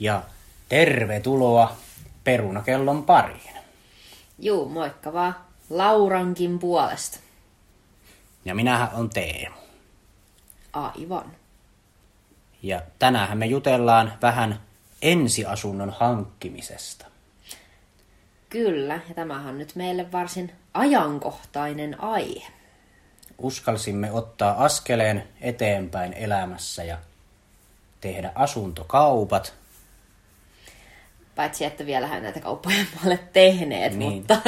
ja tervetuloa Perunakellon pariin. Juu, moikka vaan Laurankin puolesta. Ja minähän on Teemu. Aivan. Ja tänään me jutellaan vähän ensiasunnon hankkimisesta. Kyllä, ja tämähän on nyt meille varsin ajankohtainen aihe. Uskalsimme ottaa askeleen eteenpäin elämässä ja tehdä asuntokaupat. Paitsi, että vielähän näitä kauppoja emme ole tehneet, Niin. mutta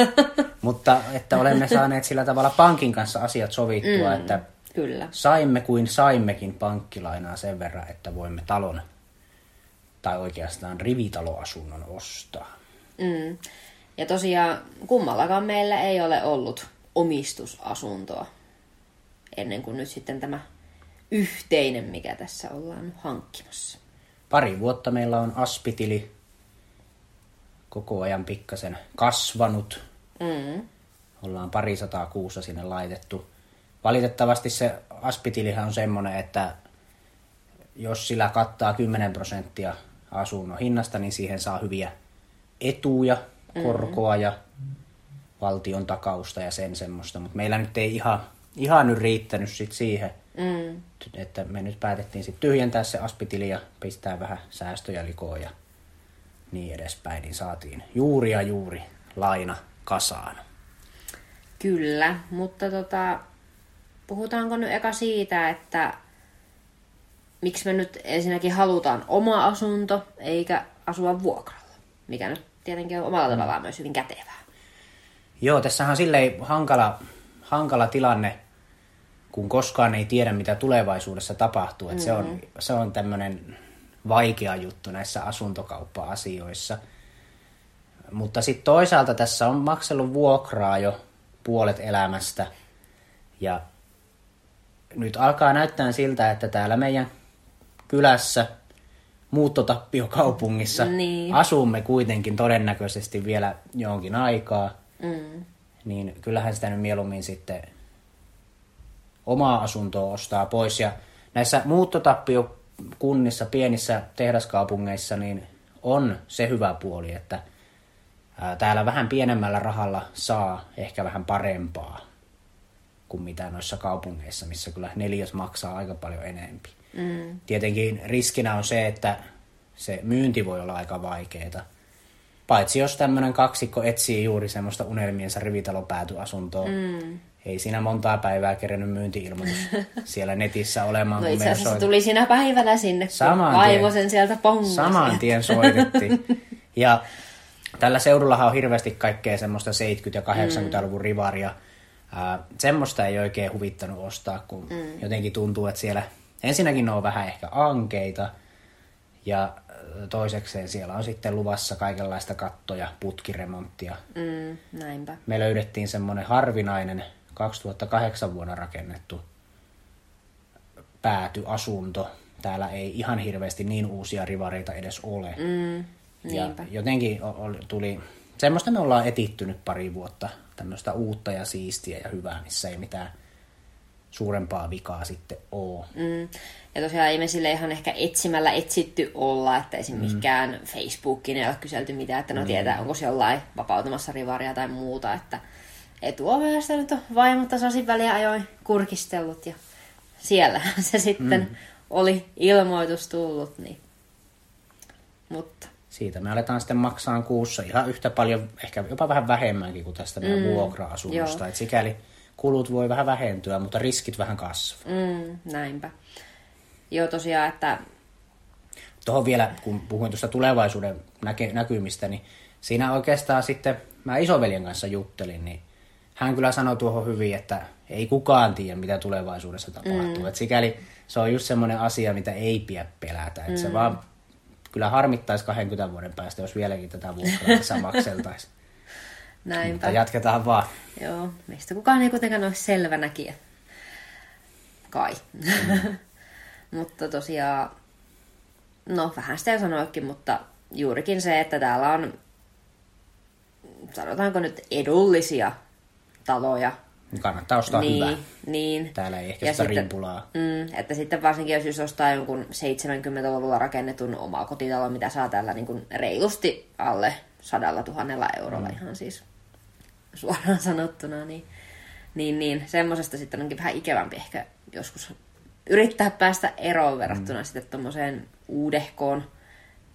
Mutta että olemme saaneet sillä tavalla pankin kanssa asiat sovittua, mm. että kyllä. saimme kuin saimmekin pankkilainaa sen verran, että voimme talon tai oikeastaan rivitaloasunnon ostaa. Mm. Ja tosiaan kummallakaan meillä ei ole ollut omistusasuntoa ennen kuin nyt sitten tämä yhteinen, mikä tässä ollaan hankkimassa. Pari vuotta meillä on aspitili koko ajan pikkasen kasvanut. Mm. Ollaan pari sataa kuussa sinne laitettu. Valitettavasti se aspitilihän on semmoinen, että jos sillä kattaa 10 prosenttia asunnon hinnasta, niin siihen saa hyviä etuja, korkoa ja valtion takausta ja sen semmoista. Mutta meillä nyt ei ihan, ihan nyt riittänyt sit siihen, Mm. että me nyt päätettiin sitten tyhjentää se aspitili ja pistää vähän säästöjä likoon ja niin edespäin, niin saatiin juuri ja juuri laina kasaan. Kyllä, mutta tota, puhutaanko nyt eka siitä, että miksi me nyt ensinnäkin halutaan oma asunto eikä asua vuokralla, mikä nyt tietenkin on omalla tavallaan myös hyvin kätevää. Joo, tässähän on silleen hankala, hankala tilanne, kun koskaan ei tiedä, mitä tulevaisuudessa tapahtuu. Mm-hmm. Se on, se on tämmöinen vaikea juttu näissä asuntokauppa-asioissa. Mutta sitten toisaalta tässä on maksellut vuokraa jo puolet elämästä. Ja nyt alkaa näyttää siltä, että täällä meidän kylässä, muuttotappiokaupungissa, Niin. asumme kuitenkin todennäköisesti vielä jonkin aikaa. Mm. Niin kyllähän sitä nyt mieluummin sitten omaa asuntoa ostaa pois. Ja näissä muuttotappiokunnissa, pienissä tehdaskaupungeissa, niin on se hyvä puoli, että ää, täällä vähän pienemmällä rahalla saa ehkä vähän parempaa kuin mitä noissa kaupungeissa, missä kyllä neliöt maksaa aika paljon enempi. Mm. Tietenkin riskinä on se, että se myynti voi olla aika vaikeaa. Paitsi jos tämmöinen kaksikko etsii juuri semmoista unelmiensa rivitalopäätyasuntoa. Mm. Ei siinä montaa päivää kerennyt myynti-ilmoitus siellä netissä olemaan. No itse asiassa soit- tuli siinä päivänä sinne, kun Saman kaivo tien. sen sieltä pongosta. Saman tien soitettiin. ja tällä seudullahan on hirveästi kaikkea semmoista 70- ja 80-luvun rivaria. Ää, semmoista ei oikein huvittanut ostaa, kun mm. jotenkin tuntuu, että siellä ensinnäkin ne on vähän ehkä ankeita. Ja toisekseen siellä on sitten luvassa kaikenlaista kattoja, putkiremonttia. Mm, näinpä. Me löydettiin semmoinen harvinainen 2008 vuonna rakennettu päätyasunto. Täällä ei ihan hirveästi niin uusia rivareita edes ole. Mm, ja jotenkin tuli, semmoista me ollaan etitty nyt pari vuotta, tämmöistä uutta ja siistiä ja hyvää, missä ei mitään suurempaa vikaa sitten ole. Mm. Ja tosiaan ei me sille ihan ehkä etsimällä etsitty olla, että esim. Mm. mikään Facebookiin ei ole kyselty mitään, että no Niin. tietää, onko se jollain vapautumassa rivaria tai muuta, että etuovesta nyt on vaimo tasaisin väliä ajoin kurkistellut ja siellähän se sitten Mm. oli ilmoitus tullut, niin. Mutta Siitä me aletaan sitten maksaa kuussa ihan yhtä paljon, ehkä jopa vähän vähemmänkin kuin tästä meidän mm, vuokra-asunnosta. Et sikäli kulut voi vähän vähentyä, mutta riskit vähän kasvaa. mm, näinpä. Joo tosiaan, että Tuohon vielä, kun puhuin tuosta tulevaisuuden näke- näkymistä, niin siinä oikeastaan sitten mä isoveljen kanssa juttelin, niin hän kyllä sanoi tuohon hyvin, että ei kukaan tiedä, mitä tulevaisuudessa tapahtuu. Mm. Et sikäli se on just semmoinen asia, mitä ei pidä pelätä. Et mm. Se vaan kyllä harmittaisi 20 vuoden päästä, jos vieläkin tätä vuokraa makseltaisiin. näinpä. Mutta jatketaan vaan. Joo, meistä kukaan ei kuitenkaan ole selvänäkijä. Kai. mutta tosiaan, no vähän sitä sanoikin, mutta juurikin se, että täällä on, sanotaanko nyt edullisia taloja Kannattaa ostaa niin, hyvä. niin. Täällä ei ehkä Ja sitä sitten- rimpulaa. Mm, että sitten varsinkin jos ostaa jonkun 70-luvulla rakennetun oma kotitalo, mitä saa tällä niin kuin reilusti alle sadalla tuhannella eurolla mm. ihan siis suoraan sanottuna, niin, niin, niin semmoisesta sitten onkin vähän ikävämpi ehkä joskus yrittää päästä eroon verrattuna mm. sitten tuommoiseen uudehkoon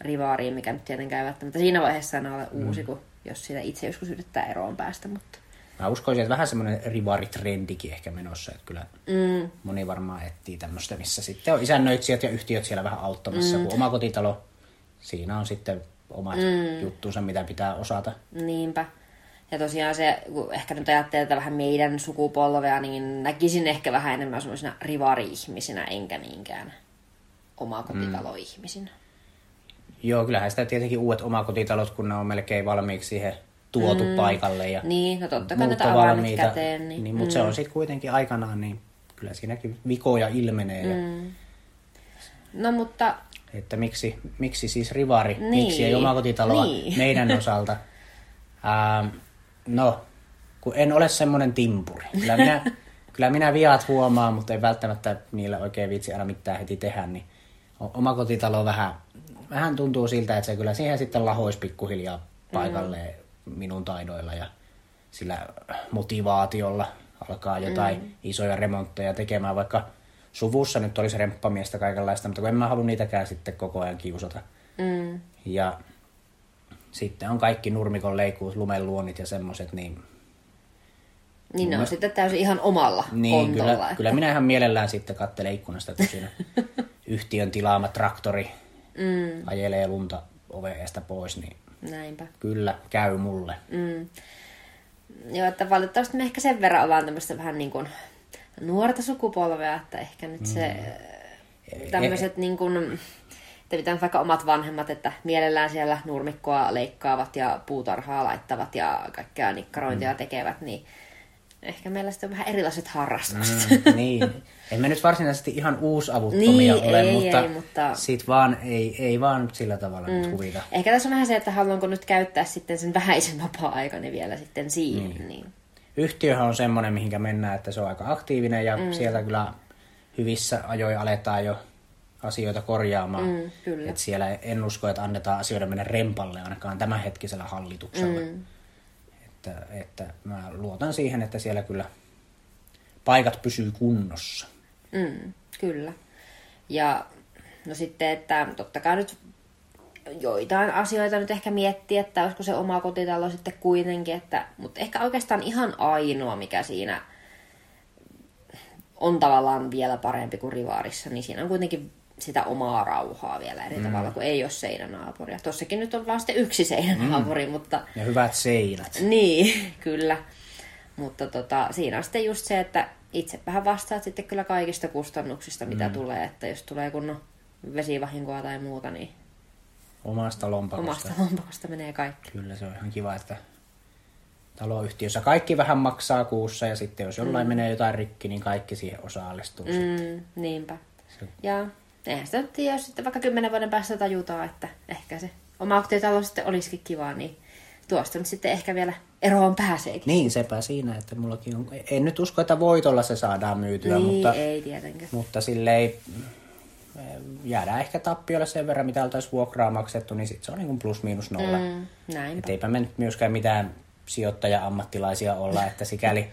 rivaariin, mikä nyt tietenkään ei välttämättä siinä vaiheessa enää ole uusi, kun jos siitä itse joskus yrittää eroon päästä, mutta Mä uskoisin, että vähän semmoinen rivaritrendikin ehkä menossa, että kyllä mm. moni varmaan etsii tämmöistä, missä sitten on isännöitsijät ja yhtiöt siellä vähän auttamassa, mm. kun oma kotitalo, siinä on sitten omat mm. juttunsa, mitä pitää osata. Niinpä. Ja tosiaan se, kun ehkä nyt ajattelee tätä vähän meidän sukupolvea, niin näkisin ehkä vähän enemmän semmoisina rivari-ihmisinä, enkä niinkään omakotitaloihmisinä. Joo, kyllähän sitä tietenkin uudet omakotitalot, kun ne on melkein valmiiksi siihen tuotu mm. paikalle ja Niin, no totta kai näitä avaimet käteen. Niin, niin mutta se on sitten kuitenkin aikanaan, niin kyllä siinäkin vikoja ilmenee. Ja, Mm. No mutta että miksi, miksi siis rivari, Niin, miksi ei omakotitaloa niin. meidän osalta. Ähm, no, kun en ole semmoinen timpuri. Kyllä minä, kyllä minä viat huomaan, mutta en välttämättä niillä oikein viitsi aina mitään heti tehdä, niin omakotitalo vähän, vähän tuntuu siltä, että se kyllä siihen sitten lahoisi pikkuhiljaa paikalleen minun taidoilla ja sillä motivaatiolla alkaa jotain mm. isoja remontteja tekemään, vaikka suvussa nyt olisi remppamiestä kaikenlaista, mutta kun en mä halua niitäkään sitten koko ajan kiusata. mm, Ja sitten on kaikki nurmikon leikkuut, lumenluonnit ja semmoset, niin, niin ne on sitten täysin ihan omalla niin kontolla. kyllä, kyllä minä ihan mielellään sitten kattelen ikkunasta, kun siinä yhtiön tilaama traktori Mm, ajelee lunta oveesta pois, niin näinpä. kyllä käy mulle. Mm. Joo, että valitettavasti me ehkä sen verran ollaan tämmöistä vähän niin kuin nuorta sukupolvea, että ehkä nyt se tämmöiset niin kuin, että mitä vaikka omat vanhemmat, että mielellään siellä nurmikkoa leikkaavat ja puutarhaa laittavat ja kaikkea nikkarointia tekevät, niin ehkä meillä sitten on vähän erilaiset harrastukset. Mm, niin. Emme nyt varsinaisesti ihan uusavuttomia Niin, ole, ei, mutta, ei, mutta- sit vaan ei, ei vaan sillä tavalla mm. nyt huvita. Ehkä tässä on vähän se, että haluanko nyt käyttää sitten sen vähäisen vapaa-aikani vielä sitten siihen. Niin. niin. Yhtiöhän on semmoinen, mihinkä mennään, että se on aika aktiivinen ja mm. sieltä kyllä hyvissä ajoin aletaan jo asioita korjaamaan. Mm, kyllä. Et siellä en usko, että annetaan asioiden mennä rempalle ainakaan tämänhetkisellä hallituksella. Mm. Että, että mä luotan siihen, että siellä kyllä paikat pysyy kunnossa. Mm, kyllä. Ja no sitten, että totta kai nyt joitain asioita nyt ehkä miettiä, että olisiko se oma kotitalo sitten kuitenkin, että, mutta ehkä oikeastaan ihan ainoa, mikä siinä on tavallaan vielä parempi kuin rivaarissa, niin siinä on kuitenkin sitä omaa rauhaa vielä eri mm. tavalla, kun ei ole seinänaapuria. Tossakin nyt on vaan sitten yksi seinänaapuri, mm. mutta Ja hyvät seinät. niin, kyllä. Mutta tota, siinä on sitten just se, että itse vähän vastaat sitten kyllä kaikista kustannuksista, mitä mm. tulee. Että jos tulee kunnon vesivahinkoa tai muuta, niin Omasta lompakosta. omasta lompakosta menee kaikki. Kyllä se on ihan kiva, että taloyhtiössä kaikki vähän maksaa kuussa ja sitten jos jollain mm. menee jotain rikki, niin kaikki siihen osallistuu. Mm. Mm, niinpä. Se- Ja eihän sitä nyt tiedä, jos sitten vaikka kymmenen vuoden päästä tajutaan, että ehkä se oma kotitalo sitten olisikin kiva, niin tuosta nyt sitten ehkä vielä eroon pääseekin. Niin, sepä siinä, että mullakin on... En nyt usko, että voitolla se saadaan myytyä, niin, mutta, ei tietenkään. mutta silleen mm, jäädään ehkä tappiolle sen verran, mitä oltaisiin vuokraa maksettu, niin sit se on niin kuin plus miinus nolla. Mm. Mm, näinpä. Et eipä me nyt myöskään mitään sijoittaja-ammattilaisia olla, että sikäli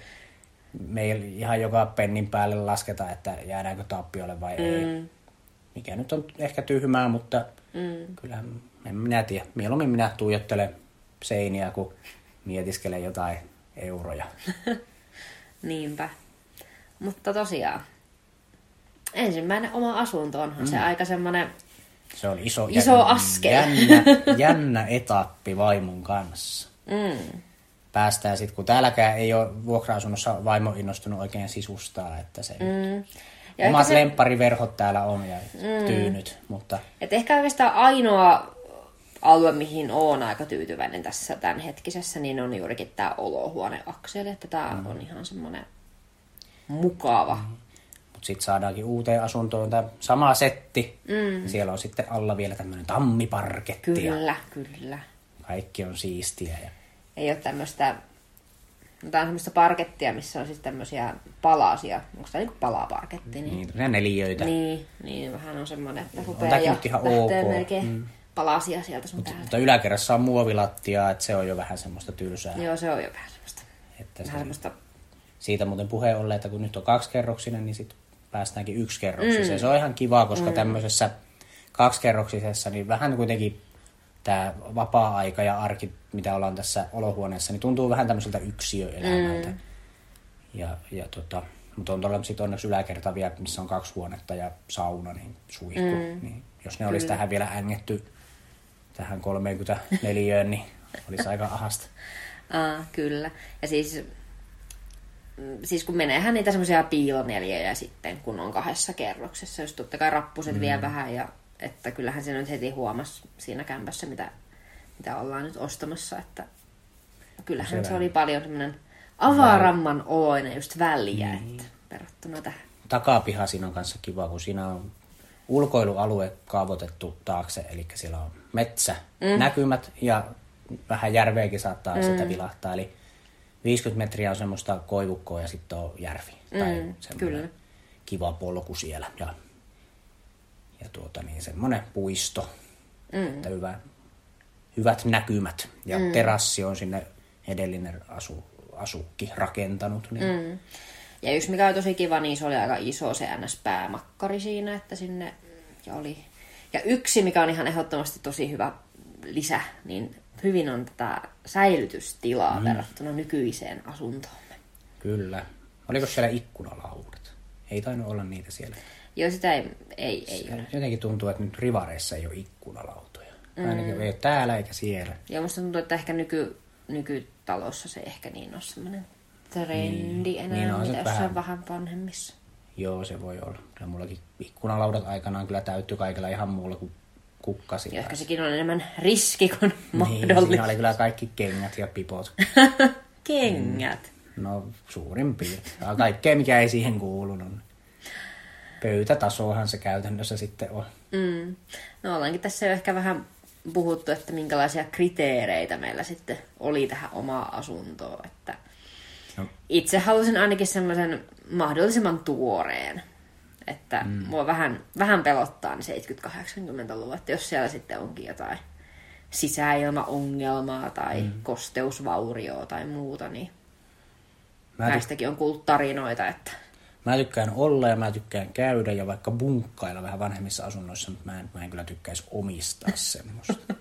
meillä ihan joka pennin päälle lasketaan, että jäädäänkö tappiolle vai ei. Mikä nyt on ehkä tyhmää, mutta mm. kyllä en minä tiedä. Mieluummin minä tuijottelen seiniä, kun mietiskelen jotain euroja. Niinpä. Mutta tosiaan, ensimmäinen oma asunto onhan mm. se aika semmoinen, Se on iso, Iso askel. Jännä, jännä etappi vaimon kanssa. mm, Päästään sitten, kun täälläkään ei ole vuokra-asunnossa vaimo innostunut oikein sisustaa, että se mm. Ja omat se- lemppariverhot täällä on ja mm. tyynyt, mutta Et ehkä oikeastaan ainoa alue, mihin olen aika tyytyväinen tässä tämänhetkisessä, niin on juurikin tämä olohuoneakseli, että tämä mm. on ihan semmoinen mukava. Mm. Mutta sitten saadaankin uuteen asuntoon tämä sama setti. Mm. Ja siellä on sitten alla vielä tämmöinen tammiparketti ja Kyllä, kyllä. kaikki on siistiä. Ja... Ei ole tämmöistä, No, tää on semmoista parkettia, missä on siis tämmöisiä palasia. Onko tää niinku palaparketti? Niin, Niin, ne neliöitä. niin, niin vähän on semmoinen, että rupeaa jo nyt ihan ok. melkein mm. palasia sieltä sun täältä. Mutta yläkerrassa on muovilattia, että se on jo vähän semmoista tylsää. Joo, se on jo vähän semmoista. Että se, Vähän semmoista siitä muuten puhe olleen, että kun nyt on kaksikerroksinen, niin sitten päästäänkin yksikerroksiseen. Mm. Se on ihan kiva, koska mm. tämmöisessä kaksikerroksisessa, niin vähän kuitenkin tämä vapaa-aika ja arki, mitä ollaan tässä olohuoneessa, niin tuntuu vähän tämmöiseltä yksiöelämältä. Mm. Ja, ja tota, mutta on tuolla sitten onneksi yläkerta vielä, missä on kaksi huonetta ja sauna, niin suihku. Mm. Niin jos ne olisi tähän vielä ängetty tähän 34, niin olisi aika ahasta. Aa, kyllä. Ja siis, siis kun meneehän niitä semmoisia piiloneliöjä sitten, kun on kahdessa kerroksessa, jos totta kai rappuset mm. vie vähän ja että kyllähän se nyt heti huomasi siinä kämpässä, mitä, mitä ollaan nyt ostamassa, että kyllähän se, se oli paljon semmoinen avaramman oloinen just väliä, että verrattuna tähän. Takapiha siinä on kanssa kiva, kun siinä on ulkoilualue kaavoitettu taakse, eli siellä on metsä, mm. näkymät ja vähän järveäkin saattaa mm. sitä vilahtaa, eli 50 metriä on semmoista koivukkoa ja sitten on järvi. Mm, tai kyllä. kiva polku siellä. Ja, ja tuota niin, semmoinen puisto. Mm. Että hyvä, hyvät näkymät. Ja mm. terassi on sinne edellinen asu, asukki rakentanut. Niin mm. Ja yksi mikä oli tosi kiva, niin se oli aika iso se NS-päämakkari siinä, että sinne ja oli. Ja yksi, mikä on ihan ehdottomasti tosi hyvä lisä, niin hyvin on tätä säilytystilaa mm. verrattuna nykyiseen asuntoomme. Kyllä. Oliko siellä ikkunalaudat? Ei tainnut olla niitä siellä. Joo, sitä ei, ei, ei ole. Jotenkin tuntuu, että nyt rivareissa ei ole ikkunalautoja. Mm. Ainakin ei ole täällä eikä siellä. Ja musta tuntuu, että ehkä nyky, nykytalossa se ehkä niin on semmoinen trendi niin, enää, niin on mitä jossain vähän- vähän vanhemmissa. Joo, se voi olla. Kyllä mullakin ikkunalaudat aikanaan kyllä täyttyi kaikilla ihan muulla kuin kukkasi. Ja ehkä sekin on enemmän riski kuin Niin, mahdollista. siinä oli kyllä kaikki kengät ja pipot. Kengät. No suurin piirtein. Ja Kaikkea, mikä ei siihen kuulunut. Pöytätasohan se käytännössä sitten on. Mm. No ollaankin tässä jo ehkä vähän puhuttu, että minkälaisia kriteereitä meillä sitten oli tähän omaa asuntoon. Että No. Itse halusin ainakin semmoisen mahdollisimman tuoreen. Että mm. mua vähän, vähän pelottaa ne 70-80-luvut, että jos siellä sitten onkin jotain sisäilmaongelmaa tai mm. kosteusvaurioa tai muuta, niin Mä, näistäkin on kuullut tarinoita, että mä tykkään olla ja mä tykkään käydä ja vaikka bunkkailla vähän vanhemmissa asunnoissa, mutta mä en, mä en kyllä tykkäisi omistaa semmoista.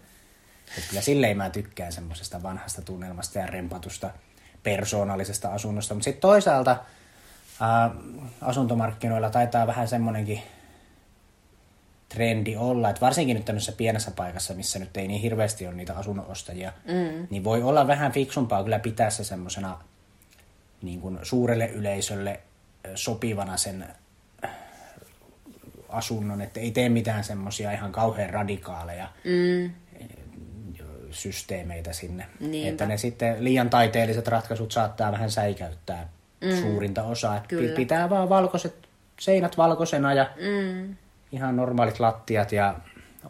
Et kyllä silleen mä tykkään semmoisesta vanhasta tunnelmasta ja rempatusta persoonallisesta asunnosta. Mutta sitten toisaalta ää, asuntomarkkinoilla taitaa vähän semmoinenkin trendi olla, että varsinkin nyt tämmöisessä pienessä paikassa, missä nyt ei niin hirveästi ole niitä asunnonostajia, mm. niin voi olla vähän fiksumpaa kyllä pitää se semmoisena niin kuin suurelle yleisölle sopivana sen äh, asunnon, että ei tee mitään semmoisia ihan kauhean radikaaleja mm, systeemeitä sinne. Niinpä. Että ne sitten liian taiteelliset ratkaisut saattaa vähän säikäyttää mm. suurinta osaa. Kyllä. pitää vaan valkoiset seinät valkoisena ja mm, ihan normaalit lattiat ja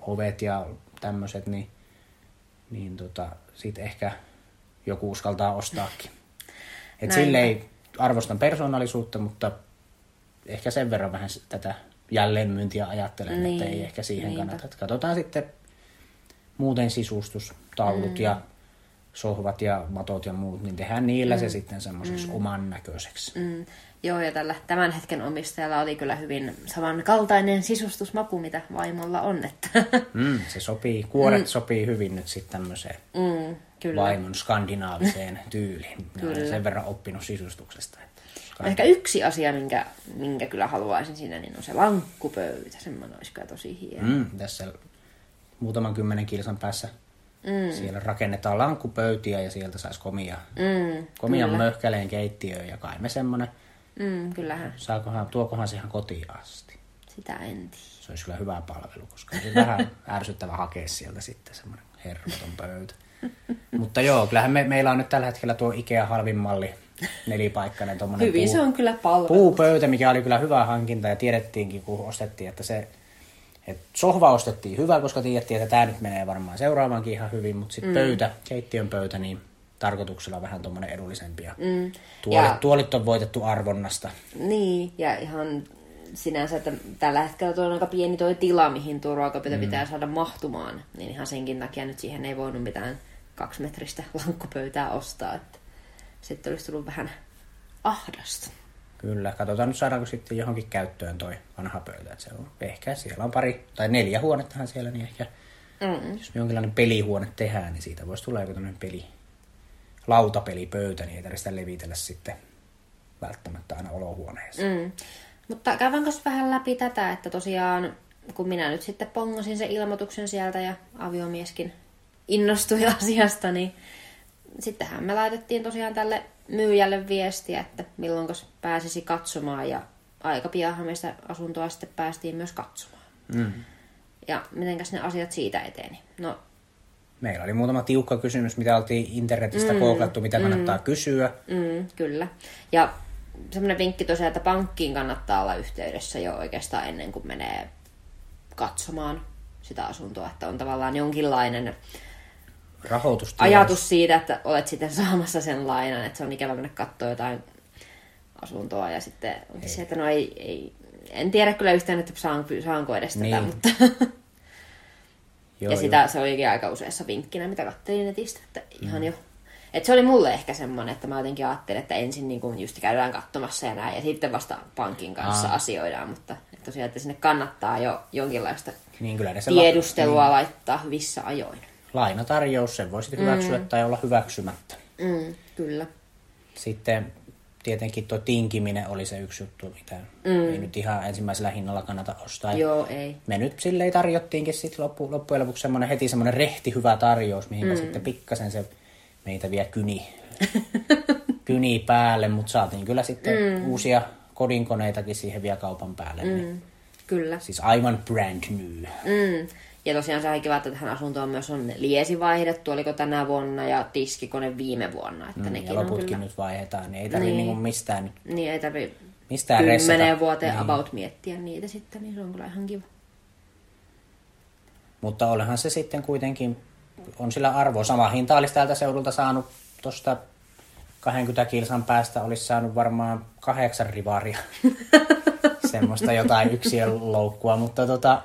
ovet ja tämmöiset, niin, niin tota, sit ehkä joku uskaltaa ostaakin. Et Näinpä. silleen arvostan persoonallisuutta, mutta ehkä sen verran vähän tätä jälleenmyyntiä ajattelen, niin, että Niin, ei ehkä siihen niinpä. kannata. Katsotaan sitten muuten sisustustaulut mm. ja sohvat ja matot ja muut, niin tehdään niillä mm. se sitten semmoiseksi mm. oman näköiseksi. mm. Joo, ja tällä tämän hetken omistajalla oli kyllä hyvin samankaltainen sisustusmaku, mitä vaimolla on. Että, Mm, se sopii, kuoret mm. sopii hyvin nyt sitten tämmöiseen mm, kyllä. vaimon skandinaaviseen tyyliin. Minä olen Kyllä. sen verran oppinut sisustuksesta. Että Ehkä yksi asia, minkä, minkä kyllä haluaisin siinä, niin on se lankkupöytä. Semmoinen olisi kyllä tosi hieno. mm, tässä muutaman kymmenen kilsan päässä mm. siellä rakennetaan lankkupöytiä ja sieltä saisi komia, Mm, komia möhkäleen keittiöön ja kai me semmonen, mm, kyllähän. saakohan, tuokohan se ihan kotiin asti. Sitä en tiedä. Se olisi kyllä hyvä palvelu, koska se vähän ärsyttävä hakea sieltä sitten semmoinen hermoton pöytä. Mutta joo, kyllähän me, meillä on nyt tällä hetkellä tuo Ikea halvin malli, nelipaikkainen tommonen Hyvin puu, se on kyllä palvelu. puupöytä, mikä oli kyllä hyvä hankinta ja tiedettiinkin, kun ostettiin, että se et sohva ostettiin hyvä, koska tiedettiin, että tämä nyt menee varmaan seuraavaankin ihan hyvin, mutta sitten mm. pöytä, keittiön pöytä, niin tarkoituksella vähän tuommoinen edullisempi. Mm. tuolit, Ja- tuolit on voitettu arvonnasta. Niin, ja ihan sinänsä, että tällä hetkellä tuo on aika pieni tuo tila, mihin tuo ruokapöytä mm. pitää saada mahtumaan. Niin ihan senkin takia nyt siihen ei voinut mitään kaksimetristä lankkupöytää ostaa. Että sitten olisi tullut vähän ahdasta. Kyllä, katsotaan nyt saadaanko sitten johonkin käyttöön toi vanha pöytä. Että se on, ehkä siellä on pari, tai neljä huonettahan siellä, niin ehkä Mm. jos me jonkinlainen pelihuone tehdään, niin siitä voisi tulla joku tämmöinen peli, lautapelipöytä, niin ei tarvitse levitellä sitten välttämättä aina olohuoneeseen. Mm. Mutta käydäänkö vähän läpi tätä, että tosiaan kun minä nyt sitten pongasin sen ilmoituksen sieltä ja aviomieskin innostui asiasta, niin sittenhän me laitettiin tosiaan tälle myyjälle viestiä, että milloin pääsisi katsomaan ja aika pianhan meistä asuntoa sitten päästiin myös katsomaan. Mm. Ja mitenkäs ne asiat siitä eteni? No Meillä oli muutama tiukka kysymys, mitä oltiin internetistä mm. kookattu, mitä kannattaa kysyä. Mm, kyllä. Ja semmoinen vinkki tosiaan, että pankkiin kannattaa olla yhteydessä jo oikeastaan ennen kuin menee katsomaan sitä asuntoa, että on tavallaan jonkinlainen Ajatus siitä, että olet sitten saamassa sen lainan, että se on ikävä mennä katsoa jotain asuntoa ja sitten onkin se, että no ei, ei, en tiedä kyllä yhtään, että saan, saanko edes tätä, Niin. mutta Joo, ja sitä se olikin aika useassa vinkkinä, mitä katselin netistä, että ihan jo. Että se oli mulle ehkä semmoinen, että mä jotenkin ajattelin, että ensin niin kuin just käydään katsomassa ja näin, ja sitten vasta pankin kanssa Aa. asioidaan, mutta että tosiaan, että sinne kannattaa jo jonkinlaista Niin kyllä tiedustelua laittaa hyvissä ajoin. Lainatarjous, sen voi sitten hyväksyä mm. tai olla hyväksymättä. Mm, kyllä. Sitten tietenkin tuo tinkiminen oli se yksi juttu, mitä mm. ei nyt ihan ensimmäisellä hinnalla kannata ostaa. Joo, ei. Me nyt silleen tarjottiinkin sitten loppu, loppujen lopuksi semmoinen, heti semmoinen rehti hyvä tarjous, mihin mm. sitten pikkasen se meitä vielä kyni, kyni päälle, mutta saatiin kyllä sitten mm. uusia kodinkoneitakin siihen vielä kaupan päälle. Mm. Niin, Kyllä. siis aivan brand new. Mm. Ja tosiaan se kiva, että tähän asuntoon myös on liesi vaihdettu, oliko tänä vuonna, ja tiskikone viime vuonna. Että Mm, nekin ja on loputkin kyllä... nyt vaihdetaan, niin ei tarvitse Niin. niin. niinku mistään nyt Niin ei tarvi mistään kymmeneen ressata. vuoteen Niin. about miettiä niitä sitten, niin se on kyllä ihan kiva. Mutta olehan se sitten kuitenkin, on sillä arvoa. Sama hinta olisi täältä seudulta saanut tuosta 20 kilsan päästä, olisi saanut varmaan kahdeksan rivaria. Semmoista jotain yksien loukkua, mutta tota,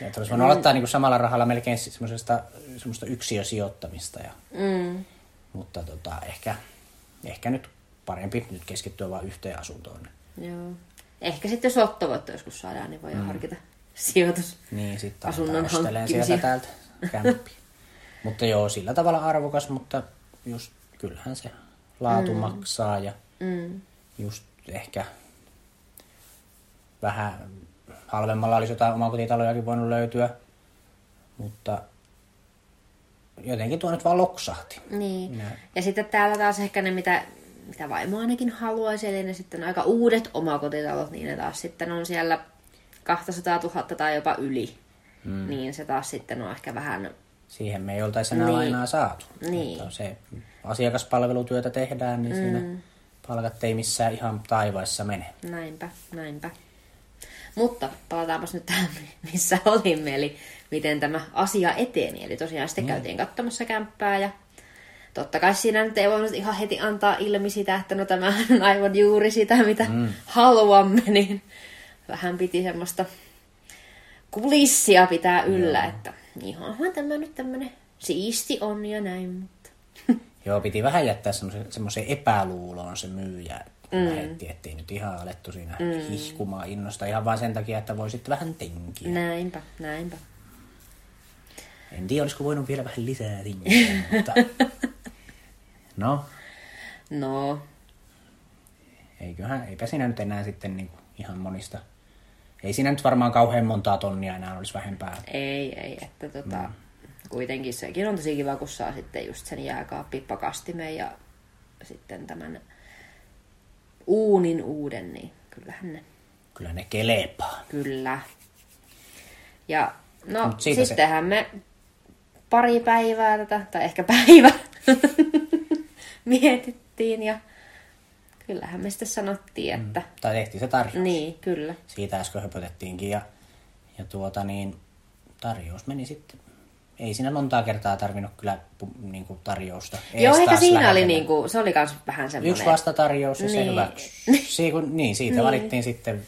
että olisi voinut aloittaa niin kuin samalla rahalla melkein semmoisesta, semmoista yksiösijoittamista. Ja, Mm. mutta tota, ehkä, ehkä nyt parempi nyt keskittyä vain yhteen asuntoon. Joo. Ehkä sitten jos lottovoitto joskus saadaan, niin voidaan mm. harkita sijoitus. Niin, sitten Asunnon hankkimisia. sieltä täältä kämppiä. mutta joo, sillä tavalla arvokas, mutta just kyllähän se laatu mm. maksaa ja Mm. just ehkä vähän halvemmalla olisi jotain omakotitalojakin voinut löytyä, mutta jotenkin tuo nyt vaan loksahti. Niin. Minä- Ja sitten täällä taas ehkä ne, mitä, mitä vaimo ainakin haluaisi, eli ne sitten aika uudet omakotitalot, niin ne taas sitten on siellä 200 000 tai jopa yli. Mm. Niin se taas sitten on ehkä vähän... Siihen me ei oltaisi enää niin. lainaa saatu. Niin. Että se asiakaspalvelutyötä tehdään, niin mm. siinä palkat ei missään ihan taivaissa mene. Näinpä, näinpä. Mutta palataanpas nyt tähän, missä olimme, eli miten tämä asia eteni. Eli tosiaan sitten käytiin katsomassa kämppää ja totta kai siinä nyt ei voinut ihan heti antaa ilmi sitä, että no tämä on aivan juuri sitä, mitä mm. haluamme, niin vähän piti semmoista kulissia pitää yllä, Joo. että ihanhan tämä nyt tämmöinen siisti on ja näin, mutta Joo, piti vähän jättää semmoisen- semmoiseen epäluuloon se myyjä. Mm. Lähettiin, ettei nyt ihan alettu siinä mm. hihkumaan innosta ihan vain sen takia, että voisit vähän tinkiä. näinpä, näinpä. En tiedä, olisiko voinut vielä vähän lisää tinkiä, mutta... No, No, eiköhän, eipä siinä nyt enää sitten niinku ihan monista... Ei siinä nyt varmaan kauhean montaa tonnia enää olisi vähempää. Ei, ei, että tota, mm. kuitenkin sekin on tosi kiva, kun saa sitten just sen jääkaappipakastimen ja sitten tämän uunin uuden, niin kyllähän ne, Kyllä ne kelepaa. kyllä. Ja no Mut siitä se- sittenhän me pari päivää tätä, tai ehkä päivä, mietittiin ja kyllähän me sitten sanottiin, että Tai tehtiin se tarjous. niin, kyllä. Siitä äsken höpötettiinkin ja, ja tuota niin, tarjous meni sitten ei siinä montaa kertaa tarvinnut kyllä niin kuin tarjousta. Joo, ees ehkä taas siinä oli lähetellä. niinku, se oli kans vähän semmoinen. Yksi vastatarjous ja se Niin. hyväksyi. Siitä, kun, niin, siitä valittiin sitten...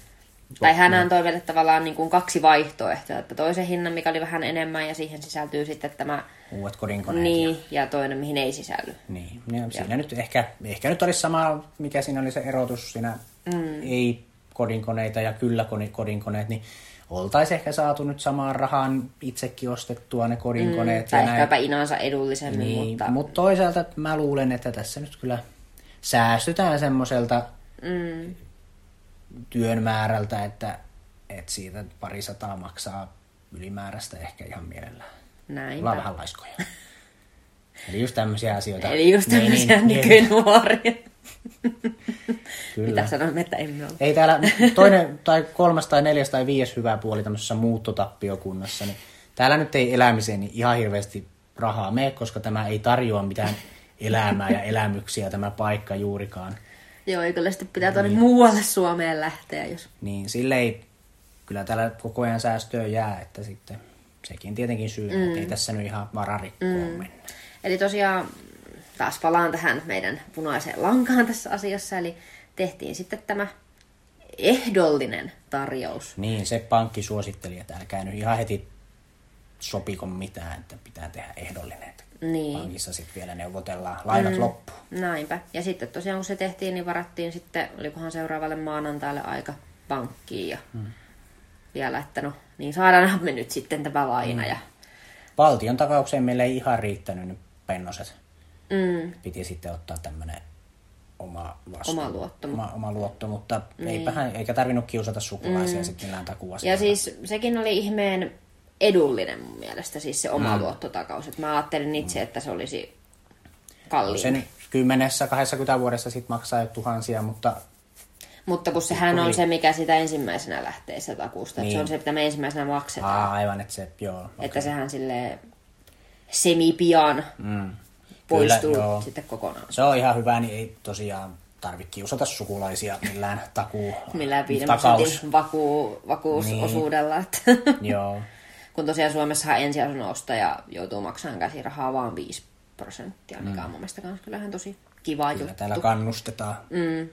Tai hän antoi meille tavallaan niin kuin kaksi vaihtoehtoa, että toisen hinnan, mikä oli vähän enemmän, ja siihen sisältyy sitten tämä, Uudet kodinkoneet. niin, ja toinen, mihin ei sisälly. Niin, ja siinä nyt ehkä, ehkä nyt olisi sama, mikä siinä oli se erotus siinä mm. ei kodinkoneita ja kyllä kodinkoneet, niin oltaisiin ehkä saatu nyt samaan rahaan itsekin ostettua ne kodinkoneet. Mm, tai ja ehkä näin. inansa edullisemmin, Niin, mutta mutta toisaalta mä luulen, että tässä nyt kyllä säästytään semmoiselta mm, työn määrältä, että, että siitä pari sataa maksaa ylimääräistä ehkä ihan mielellään. Ollaan näinpä. vähän laiskoja. Eli just tämmöisiä asioita. Eli just tämmöisiä Niin, niin, nykynuoria. Kyllä. Mitä sanomme, että emme ole. Ei täällä toinen tai kolmas tai neljäs tai viides hyvä puoli tämmöisessä muuttotappiokunnassa, niin täällä nyt ei elämiseen niin ihan hirveästi rahaa mene, koska tämä ei tarjoa mitään elämää ja elämyksiä tämä paikka juurikaan. Joo, ei kyllä sitten pitää tuonne muualle Suomeen lähteä, jos... Niin sille ei kyllä täällä koko ajan säästöä jää, että sitten sekin tietenkin syy, mm. että ei tässä nyt ihan vararikkoon mm. mennä. Eli tosiaan taas palaan tähän meidän punaiseen lankaan tässä asiassa, eli tehtiin sitten tämä ehdollinen tarjous. Niin, se pankki suositteli, että älkää nyt ihan heti sopiko mitään, että pitää tehdä ehdollinen. Niin. Pankissa sitten vielä neuvotellaan lainat mm. loppuun. Näinpä. Ja sitten tosiaan kun se tehtiin, niin varattiin sitten, olikohan seuraavalle maanantaille aika pankkiin ja mm. vielä, että no niin saadaan me nyt sitten tämä laina. Mm. Ja, Valtion takaukseen meille ei ihan riittänyt nyt pennoset. Mm, Piti sitten ottaa tämmöinen oma vastuu. Oma luotto. Oma, oma luotto, mutta niin. eipähän, eikä tarvinnut kiusata sukulaisia mm. sitten millään takuasialla. ja siis sekin oli ihmeen edullinen mun mielestä, siis se oma mm. luottotakaus. Et mä ajattelin itse, että se olisi kalliimpi. Sen kymmenessä, 20 vuodessa sitten maksaa jo tuhansia, mutta Mutta kun sehän on se, mikä sitä ensimmäisenä lähtee se takuusta. Niin. Se on se, mitä me ensimmäisenä maksetaan. aa, aivan, että se, joo. Okay. Että sehän sille semipian Mm. Poistuu Kyllä, joo. sitten kokonaan. Se on ihan hyvä, niin ei tosiaan tarvitse kiusata sukulaisia millään takuu, Millään 5 takaus. prosentin vakuu, vakuusosuudella. Että Joo, kun tosiaan Suomessahan ensiasunnon ostaja joutuu maksamaan käsirahaa vaan 5 prosenttia, mikä on mun mielestä kans kyllähän tosi kiva kyllä juttu. täällä kannustetaan. Mm.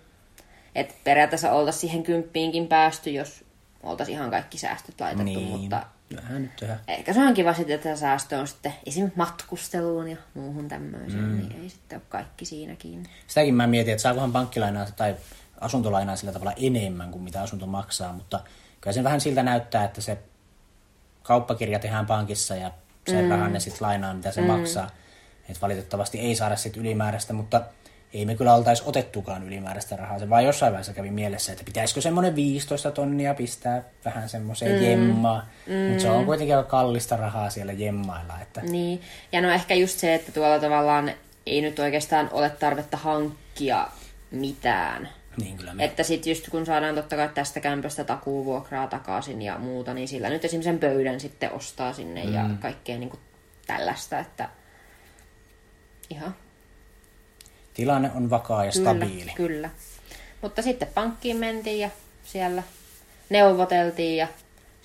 Et periaatteessa oltaisiin siihen kymppiinkin päästy, jos oltaisiin ihan kaikki säästöt laitettu, Niin, mutta vähän nyt tehdä. ehkä se on kiva sitten, että säästö on sitten esimerkiksi matkusteluun ja muuhun tämmöiseen, mm. niin ei sitten ole kaikki siinä kiinni. Sitäkin mä mietin, että saakohan pankkilainaa tai asuntolainaa sillä tavalla enemmän kuin mitä asunto maksaa, mutta kyllä se vähän siltä näyttää, että se kauppakirja tehdään pankissa ja sen mm. rahan ne sitten lainaa, mitä se mm. maksaa. Että valitettavasti ei saada sitten ylimääräistä, mutta ei me kyllä oltaisi otettukaan ylimääräistä rahaa. Se vaan jossain vaiheessa kävi mielessä, että pitäisikö semmoinen 15 tonnia pistää vähän semmoiseen mm. jemmaan. Mm. Mutta se on kuitenkin aika kallista rahaa siellä jemmailla. Että... Niin, ja no ehkä just se, että tuolla tavallaan ei nyt oikeastaan ole tarvetta hankkia mitään. Niin kyllä me. Että sitten just kun saadaan totta kai tästä kämpöstä takuuvuokraa takaisin ja muuta, niin sillä nyt esimerkiksi sen pöydän sitten ostaa sinne mm. ja kaikkea niin kuin tällaista, että ihan Tilanne on vakaa ja stabiili. Kyllä, kyllä. Mutta sitten pankkiin mentiin ja siellä neuvoteltiin ja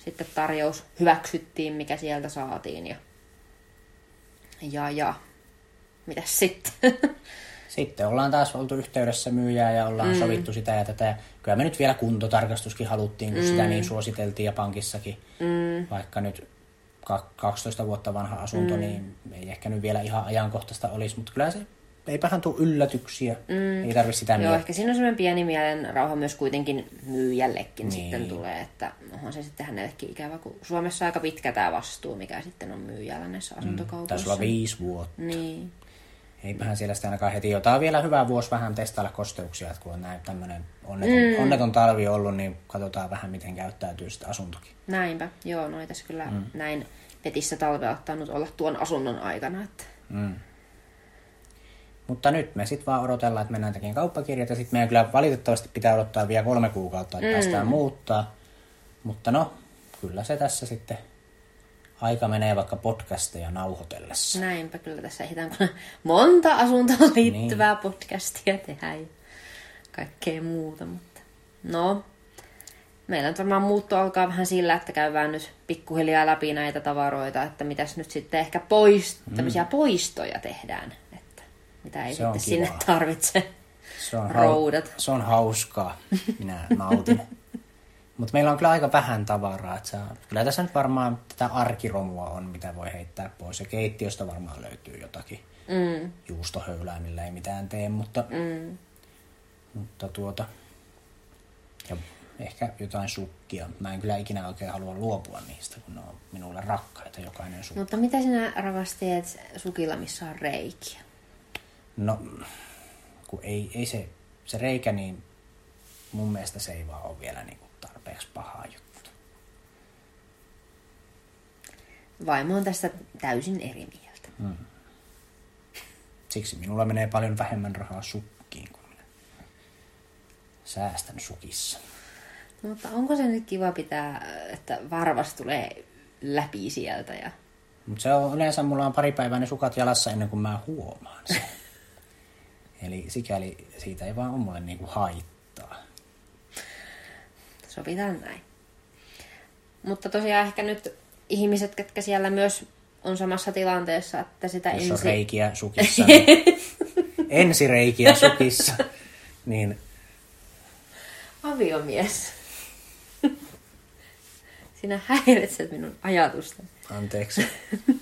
sitten tarjous hyväksyttiin, mikä sieltä saatiin. Ja, ja, ja. mitäs sitten? Sitten ollaan taas oltu yhteydessä myyjää ja ollaan mm. sovittu sitä ja tätä. Kyllä me nyt vielä kuntotarkastuskin haluttiin, kun mm. sitä niin suositeltiin ja pankissakin. Mm. Vaikka nyt ka- 12 vuotta vanha asunto, mm. niin ei ehkä nyt vielä ihan ajankohtaista olisi, mutta kyllä se eipähän tule yllätyksiä. Mm. Ei tarvi sitä Joo, miettiä. ehkä siinä on semmoinen pieni mielen rauha myös kuitenkin myyjällekin Niin. sitten tulee, että onhan se sitten hänellekin ikävä, kun Suomessa on aika pitkä tämä vastuu, mikä sitten on myyjällä näissä Taisi asuntokaupoissa. olla viisi vuotta. Niin, Eipähän siellä sitä ainakaan heti. Jotain vielä hyvä vuosi vähän testailla kosteuksia, että kun on näin tämmöinen onneton, mm. onneton talvi ollut, niin katsotaan vähän miten käyttäytyy sitten asuntokin. näinpä. Joo, no ei tässä kyllä mm. näin petissä talvea ottanut olla tuon asunnon aikana. Että... Mm. Mutta nyt me sitten vaan odotellaan, että mennään tekemään kauppakirjat ja sitten meidän kyllä valitettavasti pitää odottaa vielä kolme kuukautta, että mm. päästään muuttaa. Mutta no, kyllä se tässä sitten aika menee vaikka podcasteja nauhoitellessa. Näinpä kyllä tässä ehditään monta asuntoon liittyvää niin. podcastia tehdä ja kaikkea muuta. Mutta no, meillä nyt varmaan muutto alkaa vähän sillä, että käydään nyt pikkuhiljaa läpi näitä tavaroita, että mitäs nyt sitten ehkä pois, mm. poistoja tehdään, mitä ei Se sitten sinne kivaa. tarvitse Se on, roudat. se on hauskaa. Minä nautin. Mutta meillä on kyllä aika vähän tavaraa. Että saa, kyllä tässä nyt varmaan tätä arkiromua on, mitä voi heittää pois. Ja keittiöstä varmaan löytyy jotakin Mm, juustohöylää, millä ei mitään tee. Mutta, mm. mutta tuota... Ja ehkä jotain sukkia. Mä en kyllä ikinä oikein halua luopua niistä, kun ne on minulle rakkaita jokainen sukki. Mutta mitä sinä rakas teet sukilla, missä on reikiä? No, kun ei, ei se, se reikä, niin mun mielestä se ei vaan ole vielä niin kuin tarpeeksi paha juttu. Vaimo on tästä täysin eri mieltä. Siksi minulla menee paljon vähemmän rahaa sukkiin, kun minä säästän sukissa. No, mutta onko se nyt kiva pitää, että varvas tulee läpi sieltä ja Mutta se on yleensä, mulla on pari päivää ne sukat jalassa ennen kuin mä huomaan sen. Eli sikäli siitä ei vaan ole mulle niinku haittaa. sovitaan näin. Mutta tosiaan ehkä nyt ihmiset, ketkä siellä myös on samassa tilanteessa, että sitä Jos on ensi... reikiä sukissa, niin ensireikiä sukissa, niin Aviomies. Sinä häiritset minun ajatusta. anteeksi.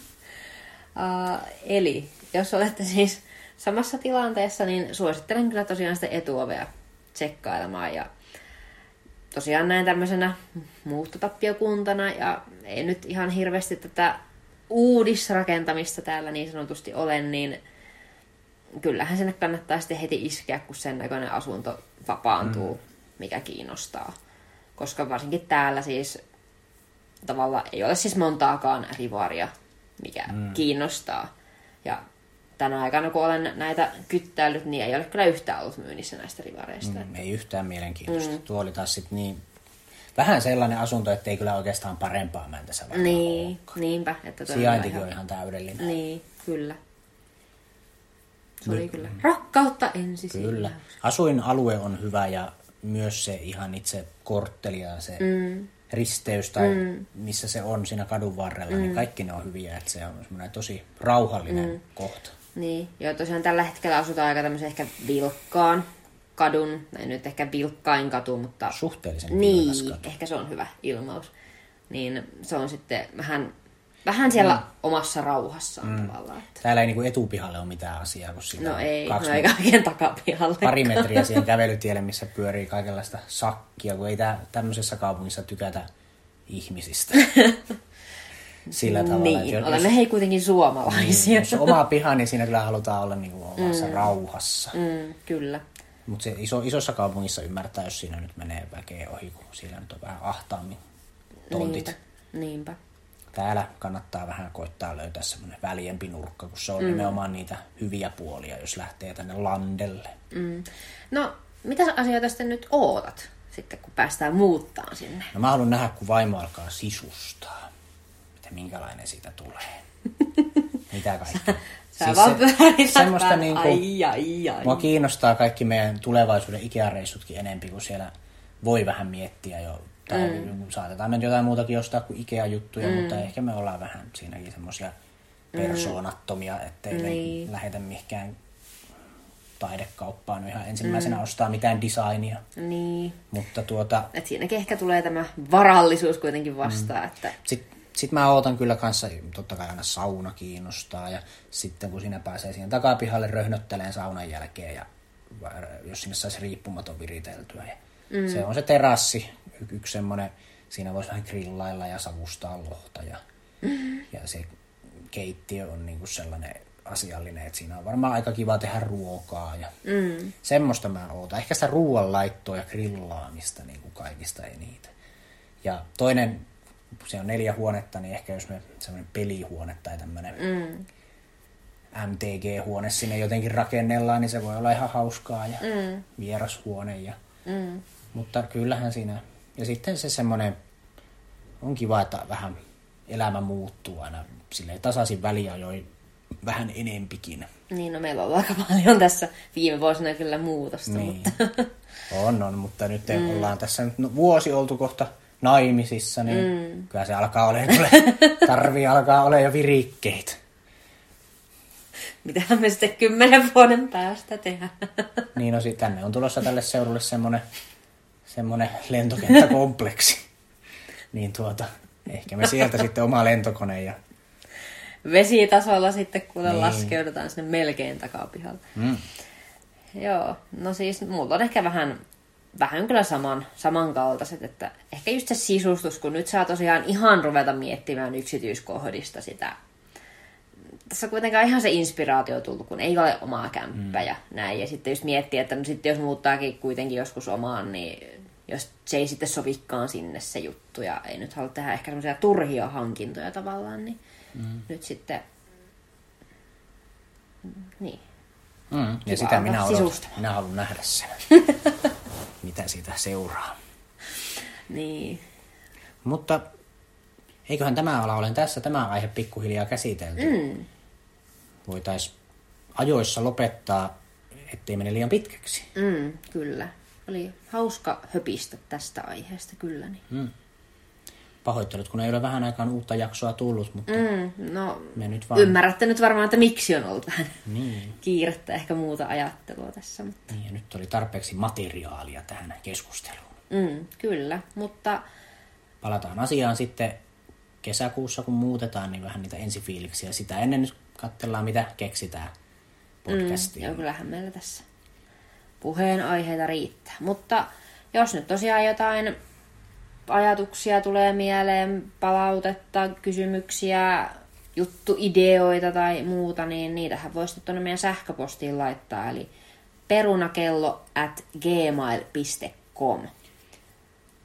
Uh, eli, jos olette siis samassa tilanteessa, niin suosittelen kyllä tosiaan sitä etuovea tsekkailemaan. Ja tosiaan näin tämmöisenä muuttotappiokuntana ja ei nyt ihan hirveästi tätä uudisrakentamista täällä niin sanotusti ole, niin kyllähän sinne kannattaa sitten heti iskeä, kun sen näköinen asunto vapaantuu, mm. mikä kiinnostaa. Koska varsinkin täällä siis tavalla ei ole siis montaakaan rivaria, mikä mm. kiinnostaa. Ja tänä aikana, kun olen näitä kyttäillyt, niin ei ole kyllä yhtään ollut myynnissä näistä rivareista. Mm, ei yhtään mielenkiintoista. Mm. Tuo oli taas sit niin, vähän sellainen asunto, että ei kyllä oikeastaan parempaa mä en tässä varmaan Niin, olekaan. niinpä. Että Sijaintikin on ihan täydellinen. Niin, kyllä. Se oli kyllä rakkautta ensi Kyllä. Asuinalue on hyvä ja myös se ihan itse kortteli ja se mm. risteys tai mm. missä se on siinä kadun varrella, mm. niin kaikki ne on hyviä. Että se on semmoinen tosi rauhallinen mm. kohta. Niin, joo, tosiaan tällä hetkellä asutaan aika tämmöisen ehkä vilkkaan kadun, ei nyt ehkä vilkkain katu, mutta Suhteellisen niin, katu. ehkä se on hyvä ilmaus. Niin se on sitten vähän, vähän siellä mm. omassa rauhassaan mm. tavallaan. Että. Täällä ei niinku etupihalle ole mitään asiaa, kun siitä No ei, kaksi no eikä oikein takapihalle. pari metriä siihen kävelytielle, missä pyörii kaikenlaista sakkia, kun ei tää, tämmöisessä kaupungissa tykätä ihmisistä. Sillä tavalla, Niin, jos, olemme hei kuitenkin suomalaisia. jos on oma piha, niin siinä kyllä halutaan olla niinku omassa mm. rauhassa. Mm, kyllä. Mutta se iso, isossa kaupungissa ymmärtää, jos siinä nyt menee väkeä ohi, kun siellä nyt on vähän ahtaammin tontit. Niinpä. Niinpä. Täällä kannattaa vähän koittaa löytää semmoinen väljempi nurkka, kun se on mm. nimenomaan niitä hyviä puolia, jos lähtee tänne landelle. Mm. No, mitä asioita sitten nyt ootat, sitten kun päästään muuttaan sinne? No mä haluan nähdä, kun vaimo alkaa sisustaa. Että minkälainen siitä tulee. Mitä kaikkea. Sä siis vaan pyörität semmoista vaan, niinku, ai, ai, ai. Mua kiinnostaa kaikki meidän tulevaisuuden Ikea-reissutkin enempi, kun siellä voi vähän miettiä jo. Tai mm. saatetaan me nyt jotain muutakin ostaa kuin Ikea-juttuja, mm. mutta ehkä me ollaan vähän siinäkin semmoisia persoonattomia, ettei niin. Niin. lähetä mihinkään taidekauppaan ihan ensimmäisenä mm. ostaa mitään designia. Niin. Mutta tuota, Et siinäkin ehkä tulee tämä varallisuus kuitenkin vastaan, mm. että Sitten sit mä ootan kyllä kanssa, totta kai aina sauna kiinnostaa ja sitten kun siinä pääsee siihen takapihalle röhnötteleen saunan jälkeen ja jos sinne saisi riippumaton viriteltyä. Ja mm. Se on se terassi, y- yksi semmoinen, siinä voisi vähän grillailla ja savustaa lohta ja, mm. ja se keittiö on niinku sellainen asiallinen, että siinä on varmaan aika kiva tehdä ruokaa ja mm. semmoista mä ootan. Ehkä sitä ruoanlaittoa ja grillaamista niin kuin kaikista eniten. Ja toinen, se on neljä huonetta, niin ehkä jos me semmoinen pelihuone tai tämmöinen mm. MTG-huone sinne jotenkin rakennellaan, niin se voi olla ihan hauskaa ja mm. vierashuone. Ja, mm. Mutta kyllähän siinä, ja sitten se semmoinen, on kiva, että vähän elämä muuttuu aina silleen tasaisin väliajoin vähän enempikin. Niin, no meillä on aika paljon tässä viime vuosina kyllä muutosta, Niin. mutta On, on, mutta nyt mm. ollaan tässä nyt no, vuosi oltu kohta naimisissa, niin mm. kyllä se alkaa olemaan, kuule, tarvii alkaa olla jo virikkeitä. mitähän me sitten kymmenen vuoden päästä tehdään. Niin no sit tänne on tulossa tälle seudulle semmonen, semmonen lentokenttäkompleksi. niin tuota, ehkä me sieltä sitten oma lentokone ja... Vesitasolla sitten, kun Niin. laskeudutaan sinne melkein takapihalle. Mm. Joo, no siis mulla on ehkä vähän, vähän kyllä saman, samankaltaiset, että ehkä just se sisustus, kun nyt saa tosiaan ihan ruveta miettimään yksityiskohdista sitä. Tässä on kuitenkaan ihan se inspiraatio tullut, kun ei ole omaa kämppää mm. ja näin. Ja sitten just miettiä, että no sitten jos muuttaakin kuitenkin joskus omaan, niin jos se ei sitten sovikkaan sinne se juttu ja ei nyt halua tehdä ehkä semmoisia turhia hankintoja tavallaan, niin mm. nyt sitten, niin, Mm. Ja Kiva sitä minä, odotan. minä haluan nähdä sen. Mitä siitä seuraa. niin, Mutta eiköhän tämä ala olen tässä tämä aihe pikkuhiljaa käsitelty. Mm. Voitaisiin ajoissa lopettaa, ettei mene liian pitkäksi. Mm, kyllä. Oli hauska höpistä tästä aiheesta, kyllä. Niin. Pahoittelut, kun ei ole vähän aikaan uutta jaksoa tullut, mutta mm. Mm, no, me nyt vaan... ymmärrätte nyt varmaan, että miksi on ollut vähän Niin, kiirettä, ehkä muuta ajattelua tässä. Mutta, niin, ja nyt oli tarpeeksi materiaalia tähän keskusteluun. mm, kyllä, mutta Palataan asiaan sitten kesäkuussa, kun muutetaan, niin vähän niitä ensifiiliksiä. Sitä ennen nyt katsellaan, mitä keksitään podcastiin. joo, kyllähän meillä tässä puheenaiheita riittää. Mutta jos nyt tosiaan jotain ajatuksia tulee mieleen, palautetta, kysymyksiä, juttuideoita tai muuta, niin niitähän voisi tuonne meidän sähköpostiin laittaa, eli perunakello at gmail.com.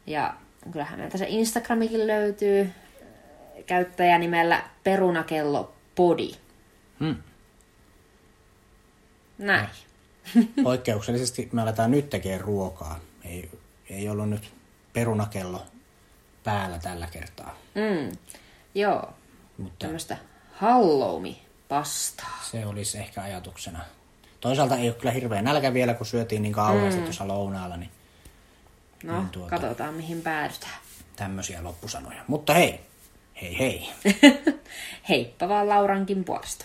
Ja kyllähän meiltä se Instagramikin löytyy käyttäjänimellä perunakello podi. Hmm. Näin. Poikkeuksellisesti me aletaan nyt tekemään ruokaa. Ei, ei ollut nyt perunakello päällä tällä kertaa. Mm. Joo, Mutta tämmöistä halloumi-pastaa. se olisi ehkä ajatuksena. Toisaalta ei ole kyllä hirveä nälkä vielä, kun syötiin niin kauan mm. tuossa lounaalla, niin No, Niin tuota. katsotaan mihin päädytään. tämmöisiä loppusanoja. Mutta hei, hei hei. Heippa vaan Laurankin puolesta.